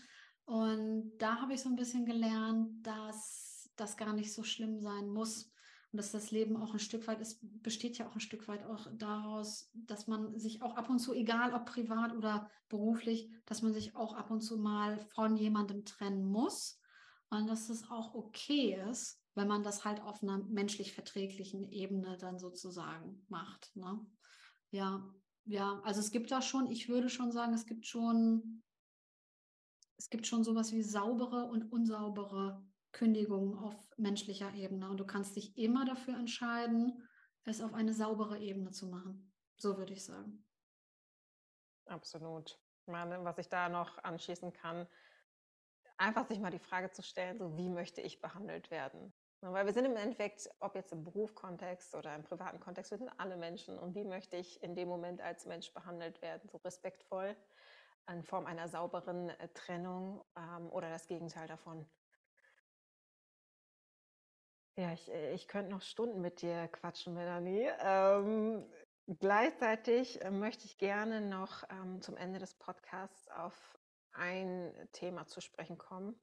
Und da habe ich so ein bisschen gelernt, dass das gar nicht so schlimm sein muss und dass das Leben auch ein Stück weit ist, besteht ja auch ein Stück weit auch daraus, dass man sich auch ab und zu, egal ob privat oder beruflich, dass man sich auch ab und zu mal von jemandem trennen muss und dass es auch okay ist, wenn man das halt auf einer menschlich verträglichen Ebene dann sozusagen macht. Ne? Ja, ja, also es gibt da schon, ich würde schon sagen, es gibt schon, es gibt schon sowas wie saubere und unsaubere Kündigung auf menschlicher Ebene. Und du kannst dich immer dafür entscheiden, es auf eine saubere Ebene zu machen. So würde ich sagen. Absolut. Ich meine, was ich da noch anschließen kann, einfach sich mal die Frage zu stellen, so wie möchte ich behandelt werden? Weil wir sind im Endeffekt, ob jetzt im Berufskontext oder im privaten Kontext, wir sind alle Menschen. Und wie möchte ich in dem Moment als Mensch behandelt werden? So respektvoll, in Form einer sauberen äh, Trennung ähm, oder das Gegenteil davon. Ja, ich, äh, ich könnte noch Stunden mit dir quatschen, Melanie. Ähm, gleichzeitig äh, möchte ich gerne noch ähm, zum Ende des Podcasts auf ein Thema zu sprechen kommen,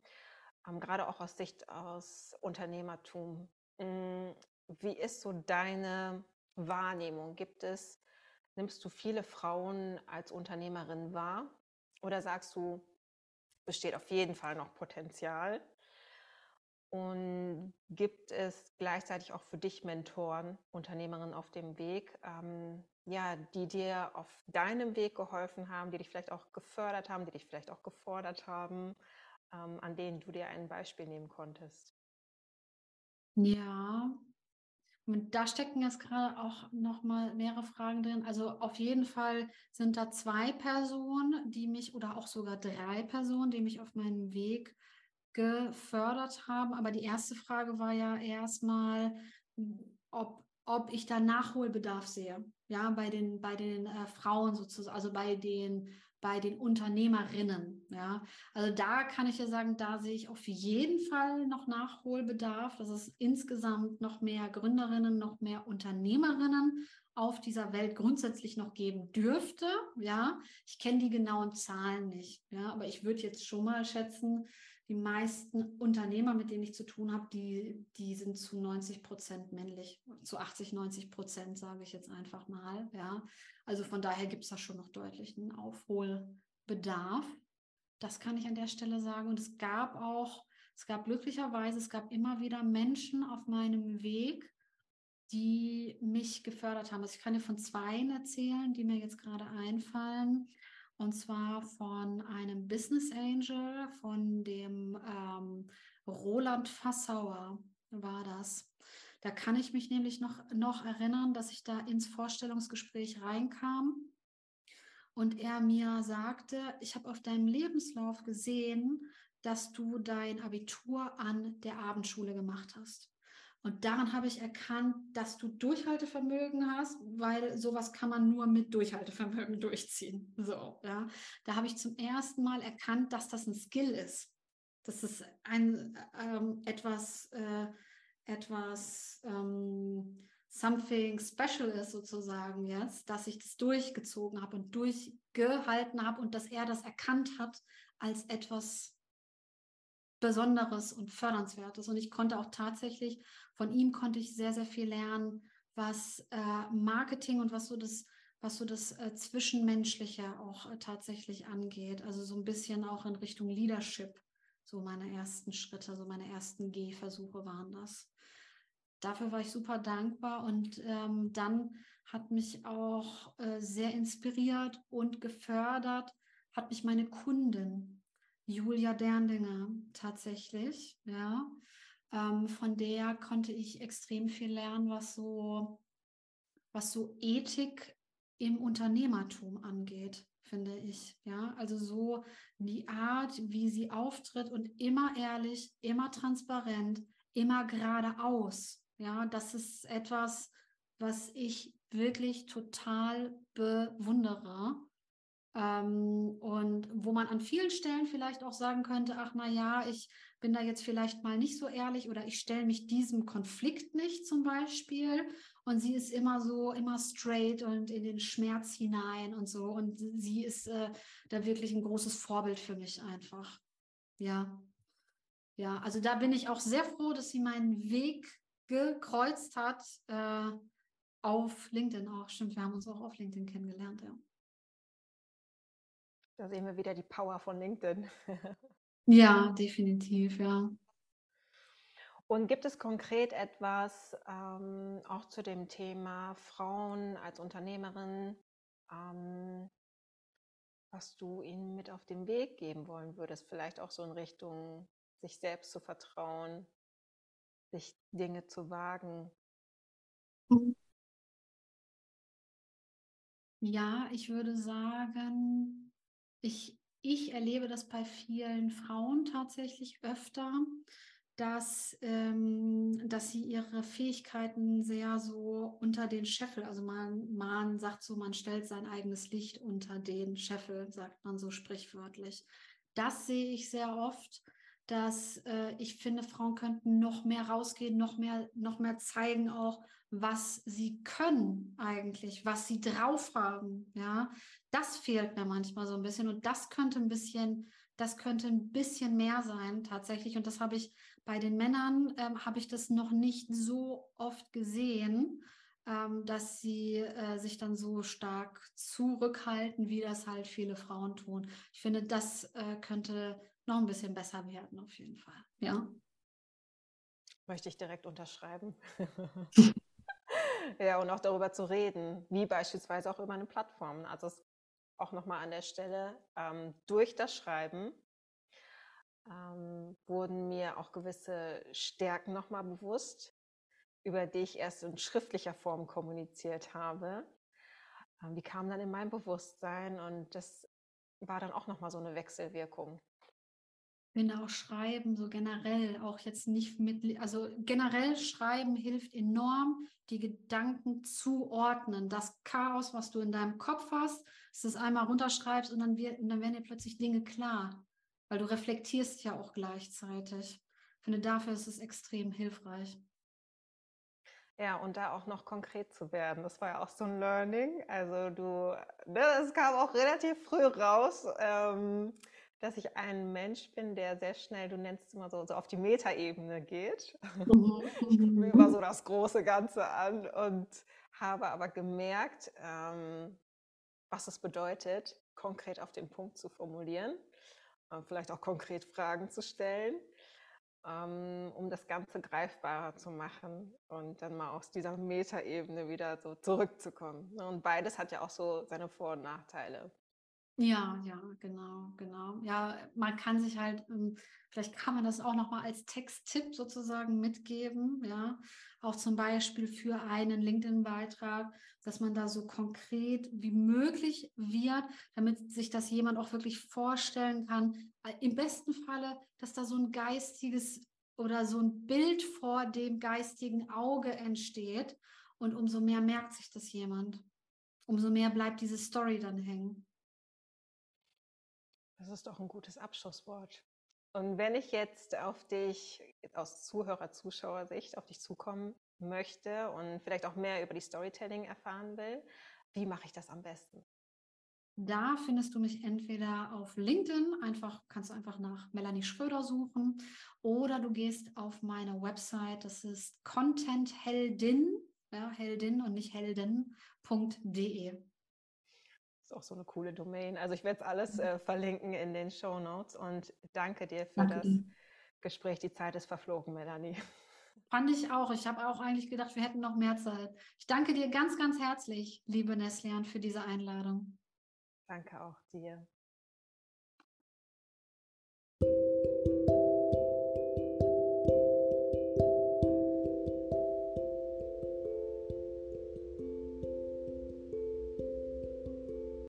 ähm, gerade auch aus Sicht aus Unternehmertum. Hm, wie ist so deine Wahrnehmung? Gibt es, nimmst du viele Frauen als Unternehmerin wahr? Oder sagst du, besteht auf jeden Fall noch Potenzial? Und gibt es gleichzeitig auch für dich Mentoren, Unternehmerinnen auf dem Weg, ähm, ja, die dir auf deinem Weg geholfen haben, die dich vielleicht auch gefördert haben, die dich vielleicht auch gefordert haben, ähm, an denen du dir ein Beispiel nehmen konntest? Ja, Und da stecken jetzt gerade auch noch mal mehrere Fragen drin. Also auf jeden Fall sind da zwei Personen, die mich oder auch sogar drei Personen, die mich auf meinem Weg gefördert haben. Aber die erste Frage war ja erstmal, ob, ob ich da Nachholbedarf sehe. Ja, bei den, bei den äh, Frauen sozusagen, also bei den bei den Unternehmerinnen. Ja, also da kann ich ja sagen, da sehe ich auf jeden Fall noch Nachholbedarf, dass es insgesamt noch mehr Gründerinnen, noch mehr Unternehmerinnen auf dieser Welt grundsätzlich noch geben dürfte. Ja, ich kenne die genauen Zahlen nicht. Ja, aber ich würde jetzt schon mal schätzen, die meisten Unternehmer, mit denen ich zu tun habe, die, die sind zu 90 Prozent männlich, zu 80, 90 Prozent, sage ich jetzt einfach mal. Ja, also von daher gibt es da schon noch deutlich einen Aufholbedarf. Das kann ich an der Stelle sagen. Und es gab auch, es gab glücklicherweise, es gab immer wieder Menschen auf meinem Weg, die mich gefördert haben. Also ich kann dir von zwei erzählen, die mir jetzt gerade einfallen. Und zwar von einem Business Angel, von dem ähm, Roland Fassauer war das. Da kann ich mich nämlich noch, noch erinnern, dass ich da ins Vorstellungsgespräch reinkam und er mir sagte, ich habe auf deinem Lebenslauf gesehen, dass du dein Abitur an der Abendschule gemacht hast. Und daran habe ich erkannt, dass du Durchhaltevermögen hast, weil sowas kann man nur mit Durchhaltevermögen durchziehen. So, ja. Da habe ich zum ersten Mal erkannt, dass das ein Skill ist. Dass es ein ähm, etwas äh, etwas ähm, something special ist sozusagen jetzt, dass ich das durchgezogen habe und durchgehalten habe und dass er das erkannt hat als etwas Besonderes und Fördernswertes. Und ich konnte auch tatsächlich, von ihm konnte ich sehr, sehr viel lernen, was äh, Marketing und was so das, was so das äh, Zwischenmenschliche auch äh, tatsächlich angeht. Also so ein bisschen auch in Richtung Leadership. So meine ersten Schritte, so meine ersten Gehversuche waren das dafür war ich super dankbar und ähm, dann hat mich auch äh, sehr inspiriert und gefördert, hat mich meine Kundin Julia Derndinger tatsächlich, ja, ähm, von der konnte ich extrem viel lernen, was so, was so Ethik im Unternehmertum angeht, finde ich, ja, also so die Art, wie sie auftritt und immer ehrlich, immer transparent, immer geradeaus, ja, das ist etwas, was ich wirklich total bewundere. Ähm, und wo man an vielen Stellen vielleicht auch sagen könnte, ach na ja, ich bin da jetzt vielleicht mal nicht so ehrlich oder ich stelle mich diesem Konflikt nicht zum Beispiel. Und sie ist immer so, immer straight und in den Schmerz hinein und so. Und sie ist äh, da wirklich ein großes Vorbild für mich einfach. Ja. Ja, also da bin ich auch sehr froh, dass sie meinen Weg gekreuzt hat äh, auf LinkedIn auch. Stimmt, wir haben uns auch auf LinkedIn kennengelernt, ja. Da sehen wir wieder die Power von LinkedIn. ja, definitiv, ja. Und gibt es konkret etwas ähm, auch zu dem Thema Frauen als Unternehmerin, ähm, was du ihnen mit auf den Weg geben wollen würdest? Vielleicht auch so in Richtung sich selbst zu vertrauen, sich Dinge zu wagen. Mhm. Ja, ich würde sagen, ich, ich erlebe das bei vielen Frauen tatsächlich öfter, dass, ähm, dass sie ihre Fähigkeiten sehr so unter den Scheffel, also man, man sagt so, man stellt sein eigenes Licht unter den Scheffel, sagt man so sprichwörtlich. Das sehe ich sehr oft dass äh, ich finde, Frauen könnten noch mehr rausgehen, noch mehr, noch mehr zeigen auch, was sie können eigentlich, was sie drauf haben. Ja, das fehlt mir manchmal so ein bisschen und das könnte ein bisschen, das könnte ein bisschen mehr sein tatsächlich. Und das habe ich bei den Männern ähm, habe ich das noch nicht so oft gesehen. Ähm, dass sie äh, sich dann so stark zurückhalten, wie das halt viele Frauen tun. Ich finde, das äh, könnte noch ein bisschen besser werden, auf jeden Fall. Ja. Möchte ich direkt unterschreiben. ja, und auch darüber zu reden, wie beispielsweise auch über eine Plattform. Also es auch nochmal an der Stelle, ähm, durch das Schreiben ähm, wurden mir auch gewisse Stärken nochmal bewusst, über die ich erst in schriftlicher Form kommuniziert habe, ähm, die kamen dann in mein Bewusstsein und das war dann auch nochmal so eine Wechselwirkung. Genau, schreiben, so generell, auch jetzt nicht mit, also generell schreiben hilft enorm, die Gedanken zu ordnen. Das Chaos, was du in deinem Kopf hast, dass du es einmal runterschreibst und dann, wird, und dann werden dir plötzlich Dinge klar, weil du reflektierst ja auch gleichzeitig. Ich finde, dafür ist es extrem hilfreich. Ja, und da auch noch konkret zu werden. Das war ja auch so ein Learning. Also du, das ne, kam auch relativ früh raus. Ähm, dass ich ein Mensch bin, der sehr schnell, du nennst es immer so, so auf die Metaebene geht. Mhm. ich gucke mir immer so das große Ganze an und habe aber gemerkt, ähm, was es bedeutet, konkret auf den Punkt zu formulieren, äh, vielleicht auch konkret Fragen zu stellen, um das Ganze greifbarer zu machen und dann mal aus dieser Metaebene wieder so zurückzukommen. Und beides hat ja auch so seine Vor- und Nachteile. Ja, ja, genau, genau. Ja, man kann sich halt, ähm, vielleicht kann man das auch nochmal als Texttipp sozusagen mitgeben, ja, auch zum Beispiel für einen LinkedIn-Beitrag, dass man da so konkret wie möglich wird, damit sich das jemand auch wirklich vorstellen kann. Äh, Im besten Falle, dass da so ein geistiges oder so ein Bild vor dem geistigen Auge entsteht und umso mehr merkt sich das jemand. Umso mehr bleibt diese Story dann hängen. Das ist doch ein gutes Abschlusswort. Und wenn ich jetzt auf dich aus Zuhörer, Zuschauersicht auf dich zukommen möchte und vielleicht auch mehr über die Storytelling erfahren will, wie mache ich das am besten? Da findest du mich entweder auf LinkedIn, einfach kannst du einfach nach Melanie Schröder suchen, oder du gehst auf meine Website, das ist contentheldin, ja, Heldin und nicht helden.de ist auch so eine coole Domain. Also ich werde es alles äh, verlinken in den Show Notes und danke dir für danke das. Gespräch. Die Zeit ist verflogen, Melanie. Fand ich auch. Ich habe auch eigentlich gedacht, wir hätten noch mehr Zeit. Ich danke dir ganz, ganz herzlich, liebe Neslian, für diese Einladung. Danke auch dir.